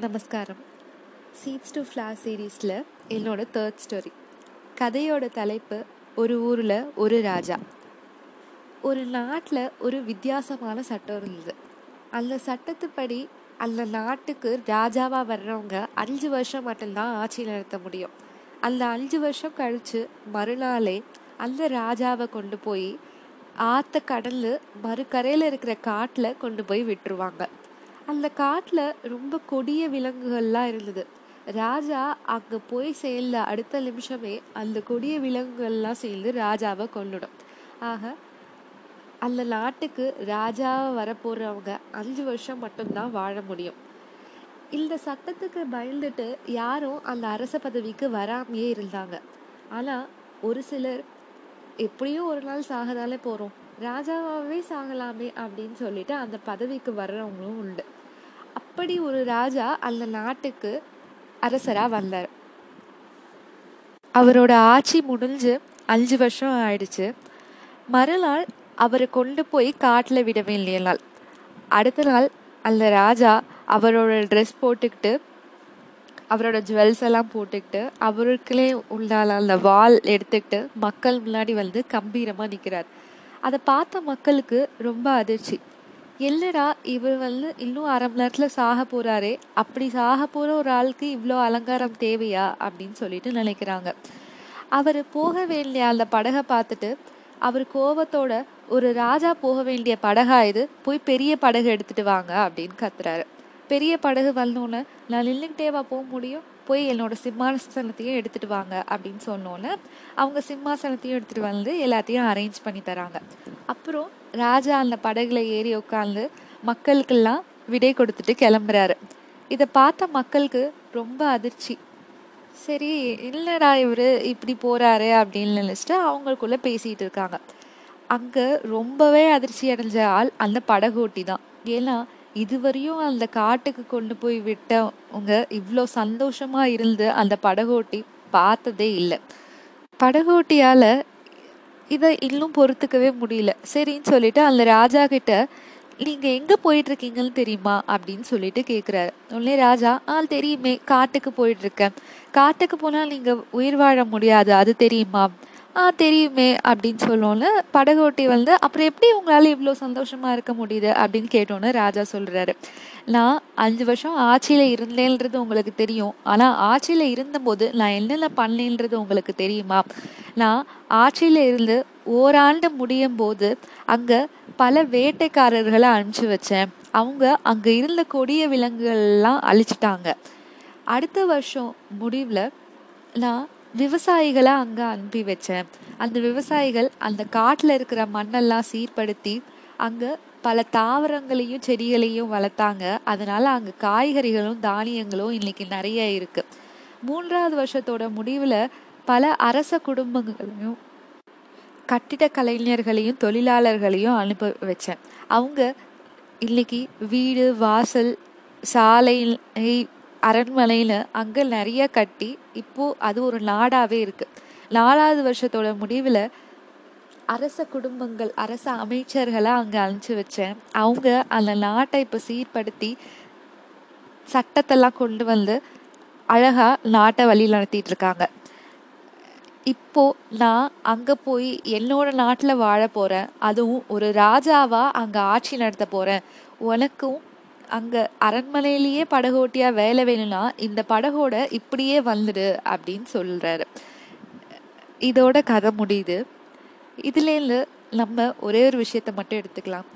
நமஸ்காரம். Seeds to flower சீரீஸில் என்னோட தேர்ட் ஸ்டோரி கதையோட தலைப்பு ஒரு ஊரில் ஒரு ராஜா. ஒரு நாட்டில் ஒரு வித்தியாசமான சட்டம் இருந்தது. அந்த சட்டத்துப்படி அந்த நாட்டுக்கு ராஜாவாக வர்றவங்க அஞ்சு வருஷம் மட்டும்தான் ஆட்சி நடத்த முடியும். அந்த அஞ்சு வருஷம் கழித்து மறுநாளே அந்த ராஜாவை கொண்டு போய் ஆற்ற கடந்து மறுக்கரையில் இருக்கிற காட்டில் கொண்டு போய் விட்டுருவாங்க. அந்த காட்டில் ரொம்ப கொடிய விலங்குகள்லாம் இருந்தது. ராஜா அங்கே போய் சேர்ந்த அடுத்த நிமிஷமே அந்த கொடிய விலங்குகள்லாம் சேர்ந்து ராஜாவை கொண்டுடும் ஆக அந்த நாட்டுக்கு ராஜாவை வரப்போகிறவங்க அஞ்சு வருஷம் மட்டும்தான் வாழ முடியும். இந்த சட்டத்துக்கு பயந்துட்டு யாரும் அந்த அரச பதவிக்கு வராமையே இருந்தாங்க. ஆனால் ஒரு சிலர் எப்படியும் ஒரு நாள் சாகதாலே போகிறோம் ராஜாவாகவே சாகலாமே அப்படின்னு சொல்லிட்டு அந்த பதவிக்கு வர்றவங்களும் உண்டு. அப்படி ஒரு ராஜா அந்த நாட்டுக்கு அரசராக வந்தார். அவரோட ஆட்சி முடிஞ்சு அஞ்சு வருஷம் ஆயிடுச்சு. மறுநாள் அவரை கொண்டு போய் காட்டில் விட வேண்டிய நாள் அடுத்த நாள் அந்த ராஜா அவரோட ட்ரெஸ் போட்டுக்கிட்டு அவரோட ஜுவல்ஸ் எல்லாம் போட்டுக்கிட்டு அவருக்குள்ளே உண்டான அந்த வால் எடுத்துக்கிட்டு மக்கள் முன்னாடி வந்து கம்பீரமாக நிற்கிறார் அதை பார்த்த மக்களுக்கு ரொம்ப அதிர்ச்சி. இல்லடா இவர் வந்து இன்னும் அரை மணி நேரத்தில் சாக போகிறாரே அப்படி சாக போகிற ஒரு ஆளுக்கு இவ்வளோ அலங்காரம் தேவையா? அப்படின்னு சொல்லிட்டு நினைக்கிறாங்க. அவர் போக வேண்டிய அந்த படகை பார்த்துட்டு அவர் கோவத்தோட ஒரு ராஜா போக வேண்டிய படகா இது? போய் பெரிய படகு எடுத்துட்டு வாங்க அப்படின்னு கத்துறாரு. பெரிய படகு வரணும்னு நான் நின்றுக்கிட்டேவா போக முடியும்? போய் என்னோட சிம்மாசனத்தையும் எடுத்துட்டு வாங்க அப்படின்னு சொன்னோன்னே அவங்க சிம்மாசனத்தையும் எடுத்துட்டு வந்து எல்லாத்தையும் அரேஞ்ச் பண்ணி தராங்க. அப்புறம் ராஜா அந்த படகுல ஏறி உட்காந்து மக்களுக்கெல்லாம் விடை கொடுத்துட்டு கிளம்புறாரு. இதை பார்த்த மக்களுக்கு ரொம்ப அதிர்ச்சி. சரி இல்லைடா இவர் இப்படி போறாரு அப்படின்னு நினச்சிட்டு அவங்களுக்குள்ள பேசிட்டு இருக்காங்க. அங்கே ரொம்பவே அதிர்ச்சி அடைஞ்ச ஆள் அந்த படகோட்டி தான் ஏன்னா இதுவரையும் அந்த காட்டுக்கு கொண்டு போய் விட்டவங்க இவ்வளோ சந்தோஷமா இருந்து அந்த படகோட்டி பார்த்ததே இல்லை. படகோட்டியால இதை இன்னும் பொறுத்துக்கவே முடியல. சரின்னு சொல்லிட்டு அந்த ராஜா கிட்ட நீங்க எங்க போயிட்டு இருக்கீங்கன்னு தெரியுமா? அப்படின்னு சொல்லிட்டு கேக்குறாரு. உடனே ராஜா ஆ தெரியுமே காட்டுக்கு போயிட்டு இருக்கேன் காட்டுக்கு போனா நீங்க உயிர் வாழ முடியாது அது தெரியுமா? ஆ தெரியுமே அப்படின்னு சொல்லோன்னு படகோட்டி வந்து அப்புறம் எப்படி உங்களால் இவ்வளோ சந்தோஷமா இருக்க முடியுது? அப்படின்னு கேட்டோன்னு ராஜா சொல்கிறாரு நான் அஞ்சு வருஷம் ஆட்சியில் இருந்தேன்றது உங்களுக்கு தெரியும். ஆனால் ஆட்சியில் இருந்தபோது நான் என்னென்ன பண்ணேன்றது உங்களுக்கு தெரியுமா? நான் ஆட்சியில் இருந்து ஓராண்டு முடியும் போது அங்கே பல வேட்டைக்காரர்களை அனுப்பிச்சு வச்சேன். அவங்க அங்கே இருந்த கொடிய விலங்குகள்லாம் அழிச்சிட்டாங்க. அடுத்த வருஷம் முடிவில் நான் விவசாயிகளை அங்கே அனுப்பி வச்சேன். அந்த விவசாயிகள் அந்த காட்டில் இருக்கிற மண்ணெல்லாம் சீர்படுத்தி அங்கே பல தாவரங்களையும் செடிகளையும் வளர்த்தாங்க. அதனால அங்கே காய்கறிகளும் தானியங்களும் இன்னைக்கு நிறைய இருக்கு. மூன்றாவது வருஷத்தோட முடிவில் பல அரச குடும்பங்களையும் கட்டிட கலைஞர்களையும் தொழிலாளர்களையும் அனுப்பி வச்சேன். அவங்க இன்னைக்கு வீடு வாசல் சாலை அரண்மனையில் அங்கே நிறைய கட்டி இப்போது அது ஒரு நாடாகவே இருக்குது நாலாவது வருஷத்தோட முடிவில் அரச குடும்பங்கள் அரச அமைச்சர்களை அங்கே அனுப்பிச்சி வச்சேன். அவங்க அந்த நாட்டை இப்போ சீர்படுத்தி சட்டத்தெல்லாம் கொண்டு வந்து அழகாக நாட்டை வழி நடத்திட்டு இருக்காங்க. இப்போது நான் அங்கே போய் என்னோட நாட்டில் வாழ போகிறேன் அதுவும் ஒரு ராஜாவாக அங்கே ஆட்சி நடத்த போகிறேன் உனக்கும் அங்கே அரண்மனையிலேயே படகோட்டியாக வேலை வேணும்னா இந்த படகோட இப்படியே வந்துடு அப்படின்னு சொல்கிறாரு இதோட கதை முடியுது. இதுலேருந்து நம்ம ஒரே ஒரு விஷயத்த மட்டும் எடுத்துக்கலாம்.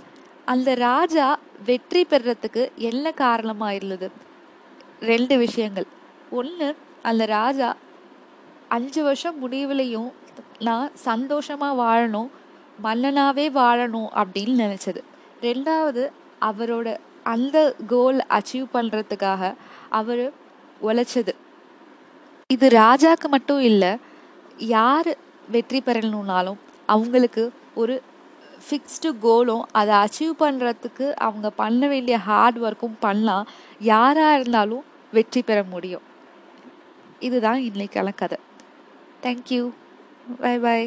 அந்த ராஜா வெற்றி பெறத்துக்கு என்ன காரணமாக இருந்தது? ரெண்டு விஷயங்கள். ஒன்று அந்த ராஜா அஞ்சு வருஷம் முடிவுலையும் நான் சந்தோஷமாக வாழணும் மன்னனாகவே வாழணும் அப்படின்னு நினச்சது. ரெண்டாவது அவரோட அந்த கோல் அச்சீவ் பண்ணுறதுக்காக அவர் உழைச்சது. இது ராஜாக்கு மட்டும் இல்லை யார் வெற்றி பெறணும்னாலும் அவங்களுக்கு ஒரு ஃபிக்ஸ்டு கோலும் அதை அச்சீவ் பண்ணுறதுக்கு அவங்க பண்ண வேண்டிய ஹார்ட் ஒர்க்கும் பண்ணலாம் யாராக இருந்தாலும் வெற்றி பெற முடியும். இதுதான் இன்றைக்கான கதை. Thank you bye bye